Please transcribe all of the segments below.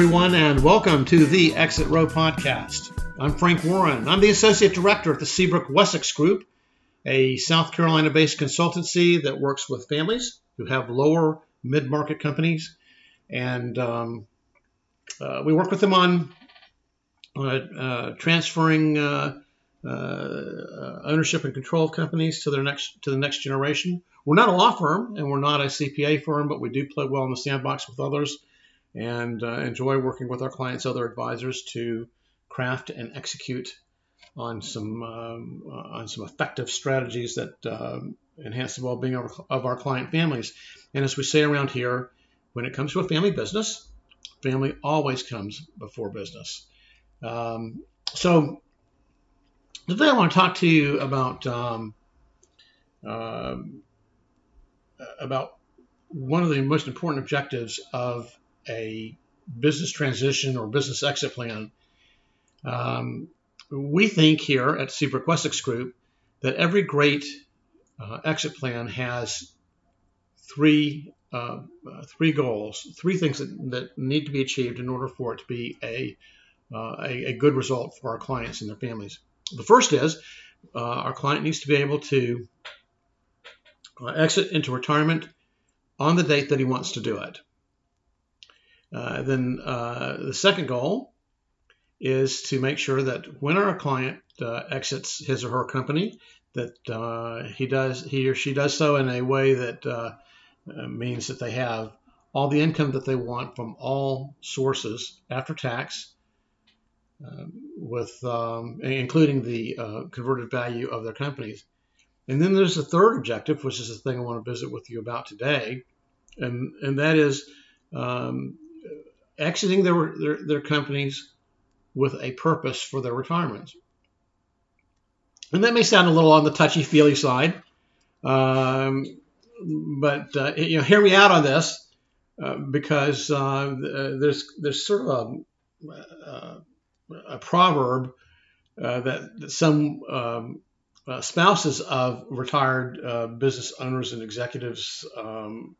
Everyone, and welcome to the Exit Row podcast. I'm Frank Warren. I'm the Associate Director at the Seabrook Wessex Group, a South Carolina based consultancy that works with families who have lower mid market companies. And um, uh, we work with them on uh, uh, transferring uh, uh, ownership and control of companies to their next to the next generation. We're not a law firm and we're not a CPA firm, but we do play well in the sandbox with others and uh, enjoy working with our clients' other advisors to craft and execute on some um, uh, on some effective strategies that um, enhance the well-being of, of, our client families. And as we say around here, when it comes to a family business, family always comes before business. Um, so today I want to talk to you about um, uh, about one of the most important objectives of a business transition or business exit plan, um, we think here at Seabrook Wessex Group that every great uh, exit plan has three uh, three goals, three things that, that, need to be achieved in order for it to be a, uh, a, a, good result for our clients and their families. The first is uh, our client needs to be able to uh, exit into retirement on the date that he wants to do it. Uh, then uh, the second goal is to make sure that when our client uh, exits his or her company, that uh, he does he or she does so in a way that uh, means that they have all the income that they want from all sources after tax, um, with um, including the converted value of their companies. And then there's a third objective, which is the thing I want to visit with you about today, and and that is um, exiting their, their, their companies with a purpose for their retirements. And that may sound a little on the touchy feely side, um, but uh, you know, hear me out on this uh, because uh, there's there's sort of a, uh, a proverb uh, that, that, some um, uh, spouses of retired business owners and executives um,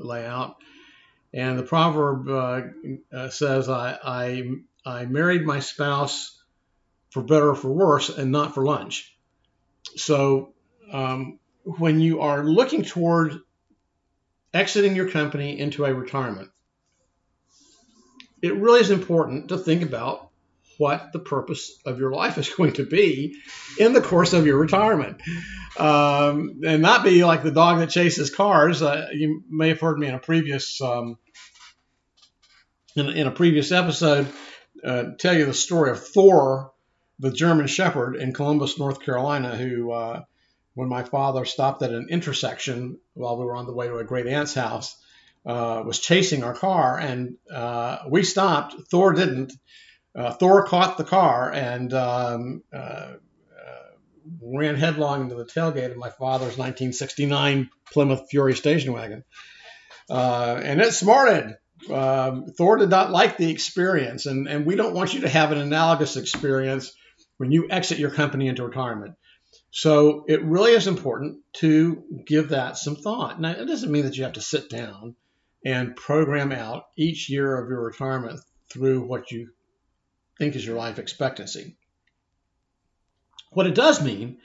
lay out and the proverb uh, uh, says, I, I, I married my spouse for better or for worse and not for lunch. So um, when you are looking toward exiting your company into a retirement, it really is important to think about what the purpose of your life is going to be in the course of your retirement. Um, and not be like the dog that chases cars. Uh, you may have heard me in a previous um, in, in, a previous episode uh, tell you the story of Thor, the German Shepherd in Columbus, North Carolina, who, uh, when my father stopped at an intersection while we were on the way to a great aunt's house, uh, was chasing our car, and uh, we stopped. Thor didn't uh, Thor caught the car and um, uh, ran headlong into the tailgate of my father's 1969 Plymouth Fury station wagon. And it smarted. Um, Thor did not like the experience, and, and we don't want you to have an analogous experience when you exit your company into retirement. So it really is important to give that some thought. Now, it doesn't mean that you have to sit down and program out each year of your retirement through what you think is your life expectancy. What it does mean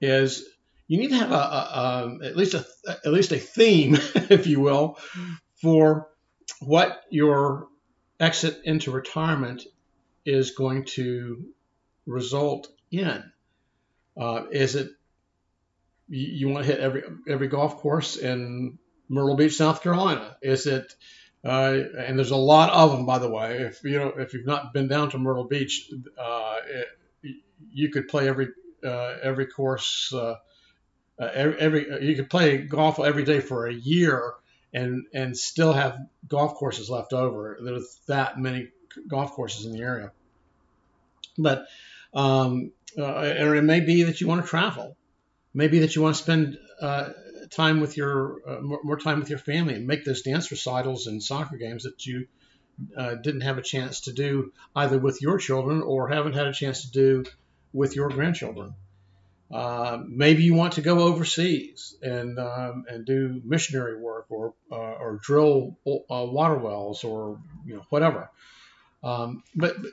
is you need to have a, a, a at least a at least a theme, if you will, for what your exit into retirement is going to result in. Uh, is it you, you want to hit every every golf course in Myrtle Beach, South Carolina? Is it uh, and there's a lot of them, by the way. If you know, if you've not been down to Myrtle Beach, uh, it, you could play every uh, every course, uh, uh, every, every you could play golf every day for a year, and and still have golf courses left over. There's that many golf courses in the area. But um, or it may be that you want to travel, maybe that you want to spend time with your uh, more, more, time with your family and make those dance recitals and soccer games that you uh, didn't have a chance to do either with your children or haven't had a chance to do with your grandchildren. Uh, maybe you want to go overseas and um, and do missionary work or uh, or drill uh, water wells or you know whatever. Um, but, but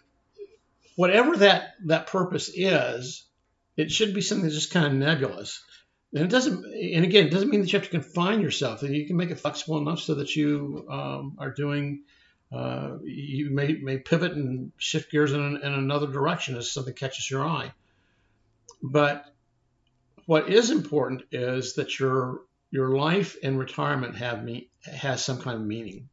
whatever that that purpose is, it should be something that's just kind of nebulous. And it doesn't, and again, it doesn't mean that you have to confine yourself. You can make it flexible enough so that you um, are doing, uh, you may, may pivot and shift gears in, in another direction as something catches your eye. But what is important is that your your life and retirement have me has some kind of meaning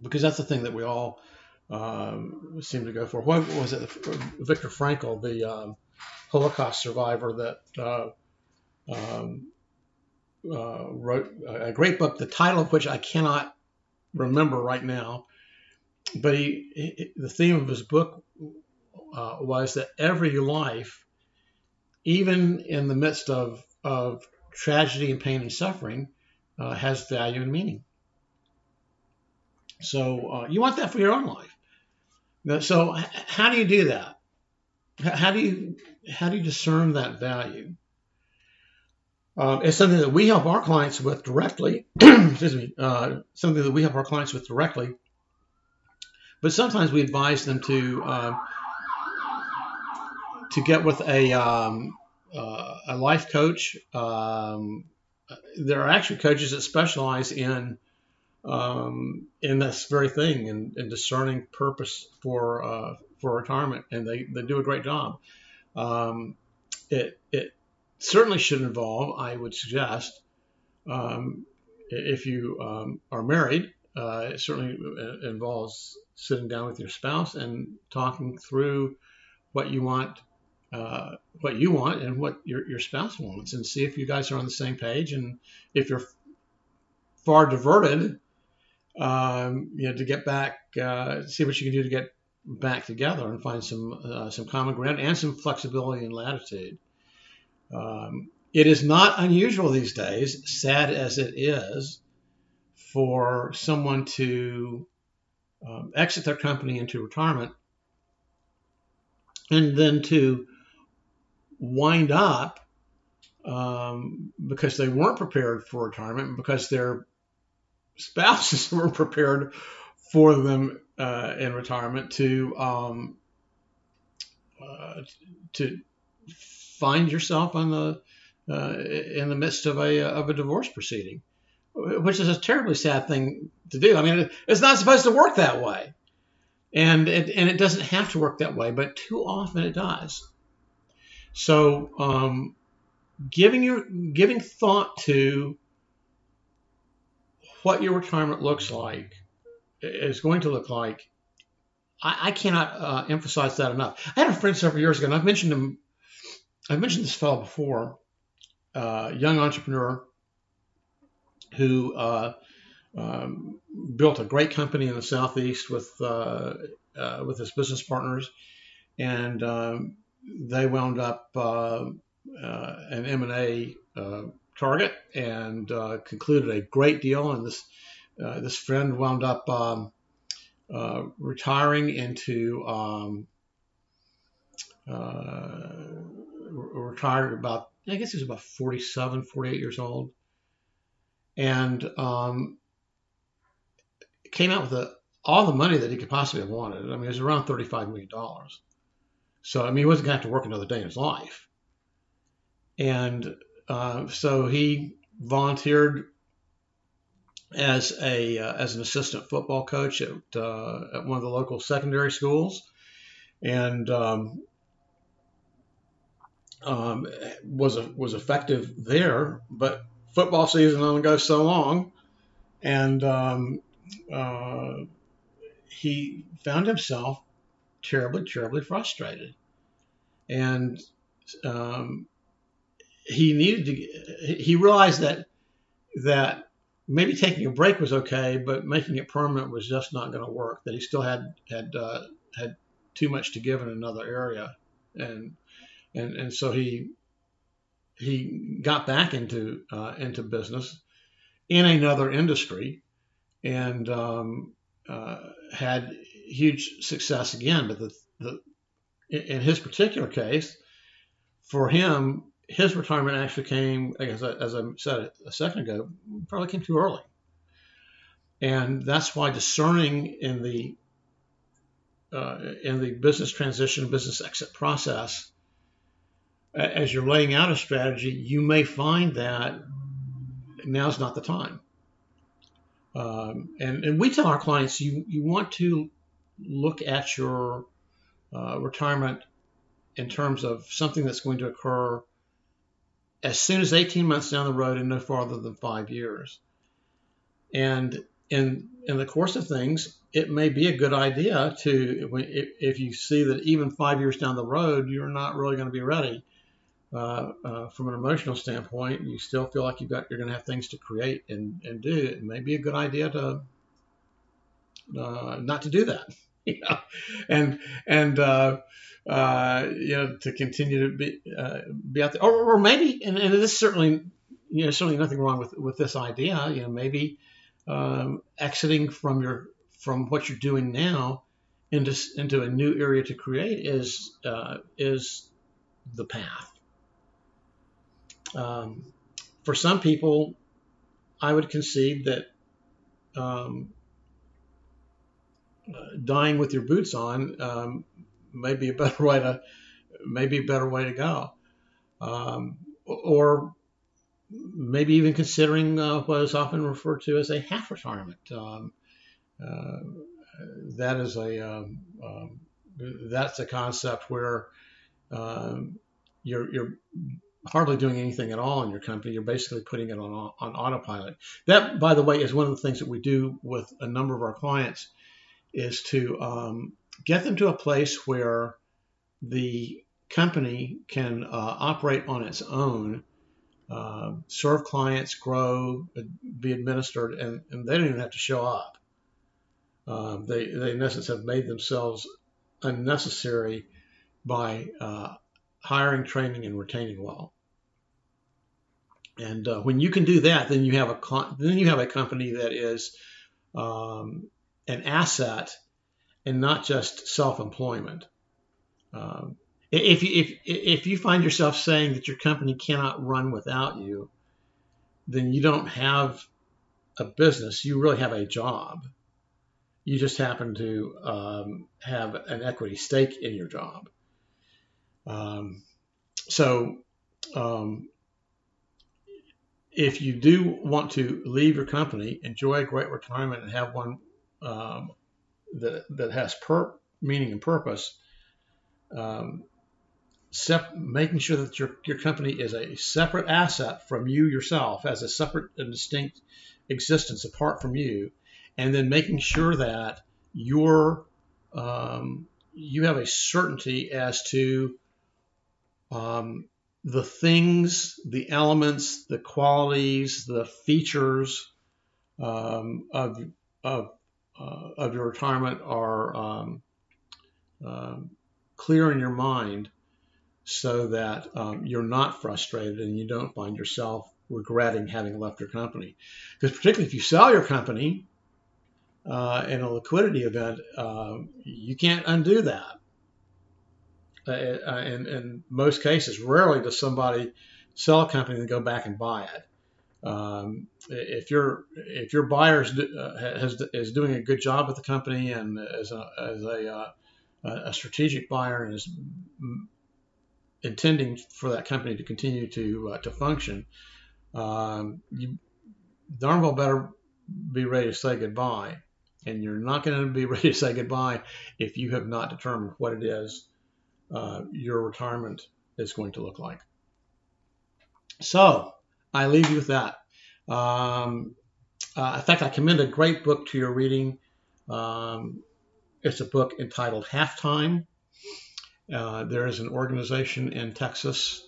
because that's the thing that we all um, seem to go for. What was it? Viktor Frankl, the um, Holocaust survivor that uh, um, uh, wrote a great book, the title of which I cannot remember right now. But he, he the theme of his book uh, was that every life, even in the midst of, of tragedy and pain and suffering, uh, has value and meaning. So uh, you want that for your own life. So how do you do that? How do you how do you discern that value? Um, it's something that we help our clients with directly. excuse me. Uh, something that we help our clients with directly. But sometimes we advise them to uh, to get with a um, uh, a life coach. Um, there are actually coaches that specialize in um, in this very thing and, discerning purpose for uh, for retirement, and they, they do a great job. Um, it it certainly should involve, I would suggest, um, if you um, are married, uh, it certainly involves sitting down with your spouse and talking through what you want. Uh, what you want and what your, your spouse wants, and see if you guys are on the same page. And if you're far diverted, um, you know, to get back, uh, see what you can do to get back together and find some uh, some common ground and some flexibility and latitude. Um, it is not unusual these days, sad as it is, for someone to um, exit their company into retirement and then to wind up um, because they weren't prepared for retirement because their spouses were prepared for them uh, in retirement to um, uh, to find yourself on the uh, in the midst of a of a divorce proceeding, which is a terribly sad thing to do. I mean, it's not supposed to work that way, and it and it doesn't have to work that way, but too often it does. So, um, giving your giving thought to what your retirement looks like is going to look like. I, I cannot uh, emphasize that enough. I had a friend several years ago, and I've mentioned him. I've mentioned this fellow before, uh, young entrepreneur who uh, um, built a great company in the southeast with uh, uh, with his business partners, and um, they wound up uh, an M and A target and uh, concluded a great deal. And this uh, this friend wound up um, uh, retiring into um, uh, retired about I guess he was about 47, 48 years old, and um, came out with a, all the money that he could possibly have wanted. I mean, it was around $35 million. So, I mean, he wasn't going to have to work another day in his life. And uh, so he volunteered as a uh, as an assistant football coach at, uh, at one of the local secondary schools, and um, um, was a, was effective there. But football season only goes so long, and um, uh, he found himself terribly, terribly frustrated, and um, he needed to he realized that that maybe taking a break was okay, but making it permanent was just not going to work. That he still had had uh, had too much to give in another area, and and and so he he got back into uh, into business in another industry, and um, uh, had huge success again. But the, the in his particular case, for him, his retirement actually came, as I, as I said a second ago, probably came too early. And that's why discerning in the uh, in the business transition, business exit process, as you're laying out a strategy, you may find that now's not the time. Um, and, and we tell our clients you, you want to look at your uh, retirement in terms of something that's going to occur as soon as 18 months down the road and no farther than five years. And in in the course of things, it may be a good idea to if you see that even five years down the road you're not really going to be ready uh, uh, from an emotional standpoint, you still feel like you've got you're going to have things to create and and do. It may be a good idea to uh, not to do that, and and uh, uh, you know to continue to be uh, be out there, or, or maybe and, and this certainly you know certainly nothing wrong with with this idea. You know maybe um, exiting from your from what you're doing now into into a new area to create is is the path. Um, for some people, I would concede that um, uh, dying with your boots on um, may be a better way to maybe a better way to go, um, or maybe even considering uh, what is often referred to as a half retirement. Um, uh, that is a um, um, that's a concept where you're you're hardly doing anything at all in your company. You're basically putting it on, on autopilot. That, by the way, is one of the things that we do with a number of our clients is to um, get them to a place where the company can uh, operate on its own, uh, serve clients, grow, be administered, and, and, they don't even have to show up. Uh, they, they, in essence, have made themselves unnecessary by uh, hiring, training, and retaining well. And uh, when you can do that, then you have a then you have a company that is um, an asset and not just self-employment. Um, if you if if you find yourself saying that your company cannot run without you, then you don't have a business. You really have a job. You just happen to um, have an equity stake in your job. Um, so, um, if you do want to leave your company, enjoy a great retirement, and have one um, that that has per- meaning and purpose, um, sep- making sure that your your company is a separate asset from you yourself, as a separate and distinct existence apart from you, and then making sure that your um, you have a certainty as to um, the things, the elements, the qualities, the features um, of of uh, of your retirement are um, uh, clear in your mind, so that um, you're not frustrated and you don't find yourself regretting having left your company. Because particularly if you sell your company uh, in a liquidity event, uh, you can't undo that. Uh, uh, in, in most cases, rarely does somebody sell a company and go back and buy it. Um, if your if your buyer is, uh, is doing a good job with the company and as a, as a, uh, a strategic buyer and is intending for that company to continue to uh, to function, um, you darn well better be ready to say goodbye. And you're not going to be ready to say goodbye if you have not determined what it is uh, your retirement is going to look like. So I leave you with that. Um, uh, in fact, I commend a great book to your reading. Um, it's a book entitled Halftime. Uh, there is an organization in Texas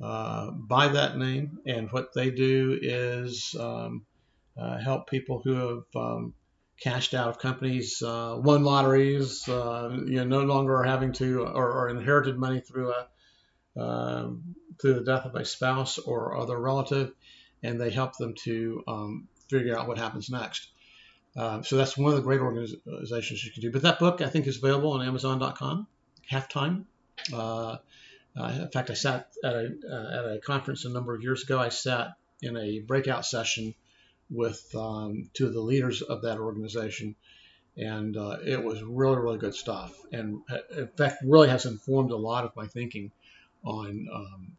uh, by that name, and what they do is um, uh, help people who have um, cashed out of companies, uh, won lotteries, uh, you know, no longer are having to or, or inherited money through a through the death of a spouse or other relative, and they help them to um, figure out what happens next. Uh, so that's one of the great organizations you can do. But that book I think is available on Amazon.com. Halftime. Uh, Uh, in fact, I sat at a, uh, at a conference a number of years ago. I sat in a breakout session with um, two of the leaders of that organization, and uh, it was really, really good stuff. And uh, in fact, really has informed a lot of my thinking on um,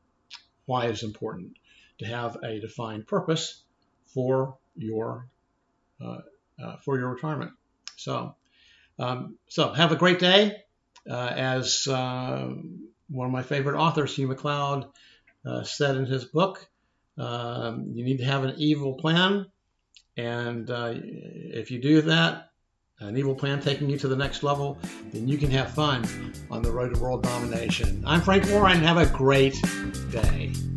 why it's important to have a defined purpose for your uh, uh, for your retirement. So, um, so have a great day. Uh, as uh, one of my favorite authors, Hugh MacLeod, uh, said in his book, um, you need to have an evil plan, and uh, if you do that, an evil plan taking you to the next level, then you can have fun on the road to world domination. I'm Frank Warren. Have a great day.